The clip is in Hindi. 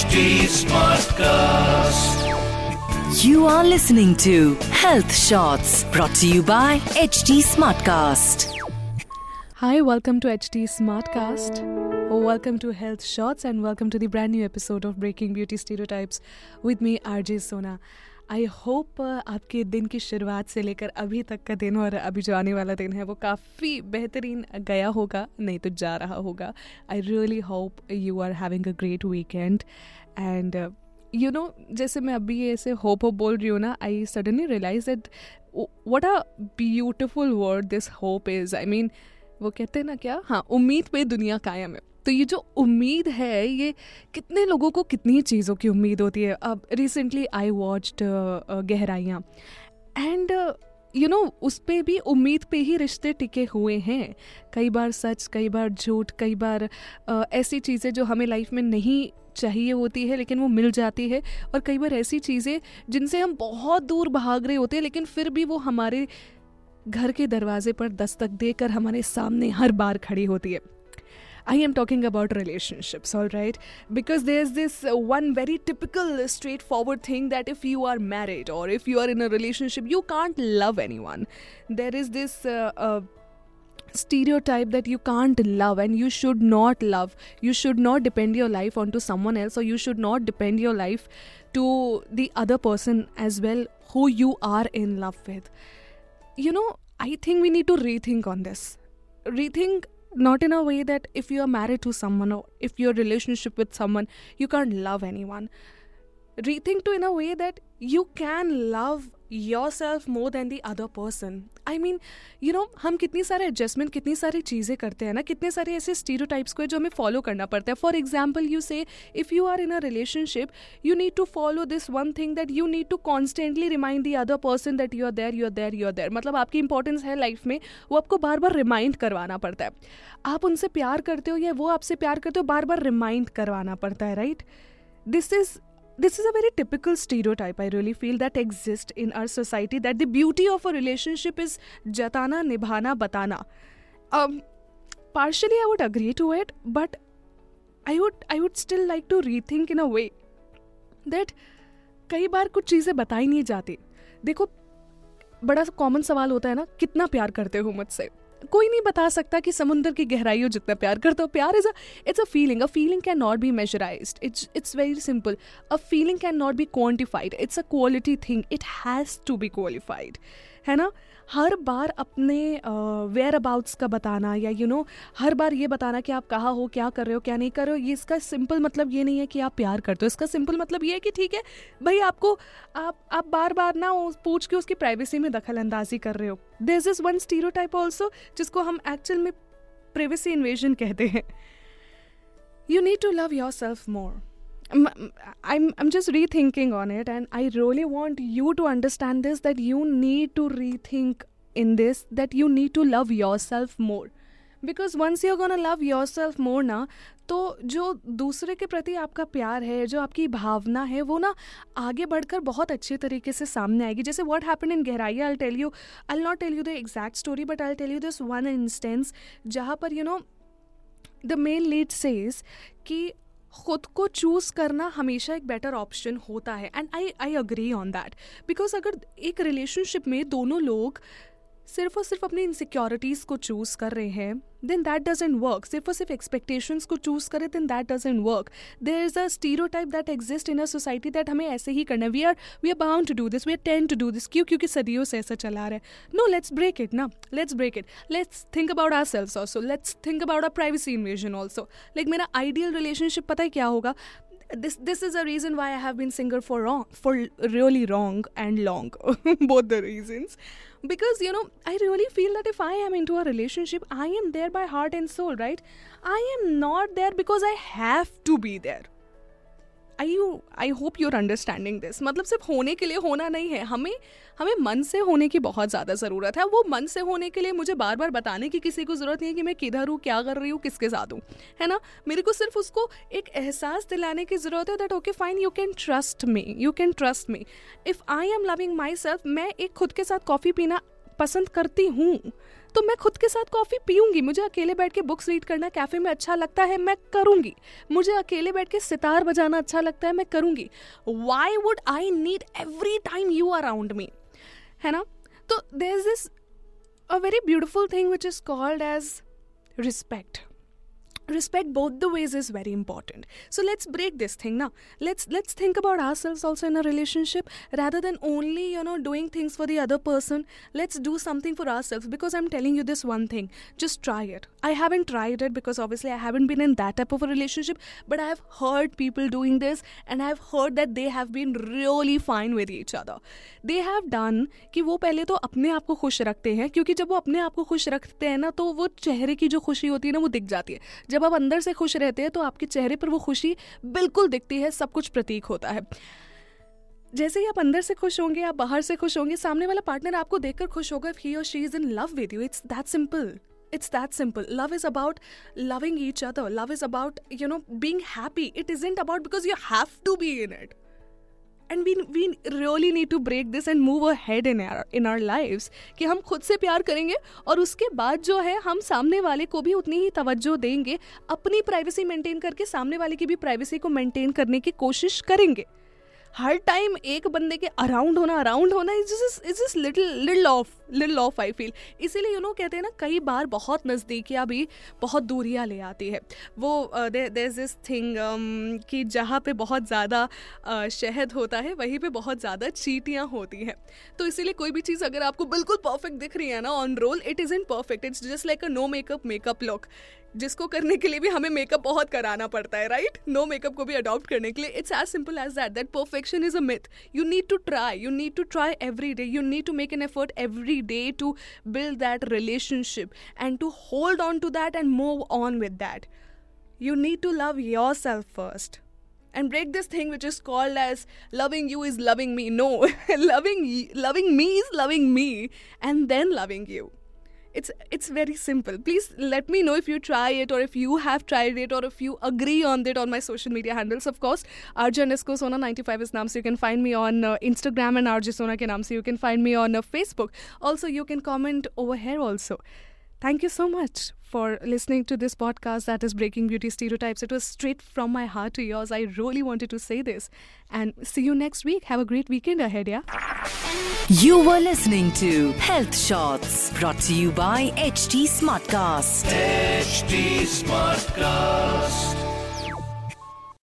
HD Smartcast. You are listening to Health Shots brought to you by HD Smartcast. Hi, welcome to HD Smartcast. Oh, welcome to Health Shots and welcome to the brand new episode of Breaking Beauty Stereotypes with me, RJ Sona. I hope आपके दिन की शुरुआत से लेकर अभी तक का दिन और अभी जो आने वाला दिन है वो काफ़ी बेहतरीन गया होगा, नहीं तो जा रहा होगा। I really hope you are having a great weekend and you know जैसे मैं अभी ऐसे होप होप बोल रही हूँ ना I suddenly realise that what a beautiful word this hope is I mean वो कहते हैं ना क्या? हाँ उम्मीद पे दुनिया कायम है। तो ये जो उम्मीद है ये कितने लोगों को कितनी चीज़ों की उम्मीद होती है? अब रिसेंटली आई वॉच्ड गहराइयाँ। एंड यू नो उस पर भी उम्मीद पे ही रिश्ते टिके हुए हैं। कई बार सच कई बार झूठ कई बार uh, ऐसी चीज़ें जो हमें लाइफ में नहीं चाहिए होती है लेकिन वो मिल जाती है। और कई बार ऐसी चीज़ें जिनसे हम बहुत दूर भाग रहे होते हैं लेकिन फिर भी वो हमारे घर के दरवाजे पर दस्तक देकर हमारे सामने हर बार खड़ी होती है। I am talking about relationships, all right? Because there's this uh, one very typical, straightforward thing that if you are married or if you are in a relationship, you can't love anyone. There is this. Uh, uh, stereotype that you can't love and you should not love you should not depend your life onto someone else or you should not depend your life to the other person as well who you are in love with you know i think we need to rethink on this rethink not in a way that if you are married to someone or if you're relationship with someone you can't love anyone rethink to in a way that you can love yourself more than the other person. I mean you know हम कितनी सारे एडजस्टमेंट कितनी सारी चीज़ें करते हैं ना, कितने सारे ऐसे स्टीरो टाइप्स को है जो हमें फॉलो करना पड़ता है। For example you say if you are in a relationship you need to follow this one thing that you need to constantly remind the other person that you are there you are there you are there मतलब आपकी इंपॉर्टेंस है लाइफ में, वो आपको बार बार रिमाइंड करवाना पड़ता है। आप उनसे प्यार करते हो या वो आपसे प्यार करते हो बार बार रिमाइंड करवाना पड़ता है right this is this is a very typical stereotype i really feel that exists in our society that the beauty of a relationship is jatana nibhana batana um partially i would agree to it but i would i would still like to rethink in a way that कई बार कुछ चीज़ें बताई नहीं जाती देखो बड़ा कॉमन सवाल होता है ना कितना प्यार करते हो मुझसे कोई नहीं बता सकता कि समुद्र की गहराई हो जितना प्यार करता हो, प्यार is a it's a feeling a feeling can not be measurize it's it's very simple a feeling can not be quantified it's a quality thing it has to be qualified है ना? हर बार अपने वेयर अबाउट्स का बताना या यू you नो know, हर बार ये बताना कि आप कहाँ हो क्या कर रहे हो क्या नहीं कर रहे हो ये इसका सिंपल मतलब ये नहीं है कि आप प्यार करते हो। इसका सिंपल मतलब ये है कि ठीक है भाई आपको आप आप बार बार ना पूछ के उसकी प्राइवेसी में दखल अंदाजी कर रहे हो। This is one stereo type also जिसको हम एक्चुअल में प्राइवेसी इन्वेजन कहते हैं। You need to love your self more I'm, I'm just rethinking on it and i really want you to understand this that you need to rethink in this that you need to love yourself more. Because once you gonna love your self more ना तो जो दूसरे के प्रति आपका प्यार है जो आपकी भावना है वो ना आगे बढ़कर बहुत अच्छे तरीके से सामने आएगी। जैसे what happen in गहराइया I tell you I not tell you the exact story but I tell you this one instance जहाँ पर you know the main lead says कि खुद को चूज़ करना हमेशा एक बेटर ऑप्शन होता है। And I I agree on that because अगर एक रिलेशनशिप में दोनों लोग सिर्फ़ और सिर्फ़ अपनी इनसिक्योरिटीज़ को चूज़ कर रहे हैं देन दैट डजेंट वर्क सिर्फ़ और सिर्फ़ एक्सपेक्टेशंस को चूज़ करें that doesn't work there is a stereo type that exist in a society that हमें ऐसे ही करना we are we are bound to do this we are tend to do this क्यों? क्योंकि सदियों से ऐसा चला रहा है. नो लेट्स ब्रेक इट ना. Break it let's think about ourselves also let's think about a privacy invasion also like मेरा आइडियल रिलेशनशिप पता है क्या होगा? This this is a reason why I have been single for wrong for really wrong and long both the reasons. Because you know I really feel that if I am into a relationship I am there by heart and soul right? I am not there because I have to be there I you I hope your understanding this मतलब सिर्फ़ होने के लिए होना नहीं है। हमें हमें मन से होने की बहुत ज़्यादा ज़रूरत है। वो मन से होने के लिए मुझे बार बार बताने की किसी को ज़रूरत नहीं है कि मैं किधर हूँ, क्या कर रही हूँ, किसके साथ हूँ। है ना? मेरे को सिर्फ़ उसको एक एहसास दिलाने की ज़रूरत है that okay fine you can trust me you can trust me if I am loving my self मैं एक खुद के साथ कॉफ़ी पीना पसंद करती हूँ। तो मैं खुद के साथ कॉफ़ी पीऊँगी। मुझे अकेले बैठ के बुक्स रीड करना कैफ़े में अच्छा लगता है, मैं करूँगी। मुझे अकेले बैठ के सितार बजाना अच्छा लगता है, मैं करूँगी। Why would I need every time you around me है ना? तो there is this a very beautiful thing which is called as respect respect both the ways is very important so let's break this thing now let's let's think about ourselves also in a relationship rather than only you know doing things for the other person let's do something for ourselves because i'm telling you this one thing just try it i haven't tried it because obviously i haven't been in that type of a relationship but i've heard people doing this and i've heard that they have been really fine with each other they have done कि वो पहले तो अपने आप को खुश रखते हैं क्योंकि जब वो अपने आप को खुश रखते हैं ना तो वो चेहरे की जो खुशी होती है ना वो दिख जाती है जब जब आप अंदर से खुश रहते हैं तो आपके चेहरे पर वो खुशी बिल्कुल दिखती है, सब कुछ प्रतीक होता है। जैसे ही आप अंदर से खुश होंगे, आप बाहर से खुश होंगे, सामने वाला पार्टनर आपको देखकर खुश होगा ही और she is in love with you it's that simple it's that simple love is about loving each other, love is about, you know, being happy, it isn't about because you have to be in it and we we really need to break this and move ahead in in our lives कि हम खुद से प्यार करेंगे और उसके बाद जो है, हम सामने वाले को भी उतनी ही तवज्जो देंगे, अपनी प्राइवेसी मेंटेन करके सामने वाले की भी प्राइवेसी को मेंटेन करने की कोशिश करेंगे। हर टाइम एक बंदे के अराउंड होना अराउंड होना is is is little little of little of I feel इसीलिए यू नो कहते हैं ना, कई बार बहुत नज़दीकियाँ भी बहुत दूरियाँ ले आती है। वो देर इज़ दिस थिंग कि जहाँ पे बहुत ज़्यादा शहद होता है, वहीं पे बहुत ज़्यादा चीटियाँ होती हैं। तो इसीलिए कोई भी चीज़ अगर आपको बिल्कुल परफेक्ट दिख रही है ना on roll it is in perfect it's just like a no makeup makeup look जिसको करने के लिए भी हमें मेकअप बहुत कराना पड़ता है राइट नो मेकअप को भी अडॉप्ट करने के लिए it's as simple as that that perfection is a myth you need to try you need to try every day you need to make an effort every day to build that relationship and to hold on to that and move on with that you need to love yourself first and break this thing which is called as loving you is loving me no loving loving me is loving me and then loving you it's it's very simple. Please let me know if you try it or if you have tried it or if you agree on it on my social media handles. Of course arjun sona 95 is naam so you can find me on uh, instagram and arjun sona ke naam so you can find me on uh, facebook. Also you can comment over here also Thank you so much for listening to this podcast that is Breaking Beauty Stereotypes. It was straight from my heart to yours. I really wanted to say this. And see you next week. Have a great weekend ahead, yeah? You were listening to Health Shots brought to you by HT Smartcast. HT Smartcast.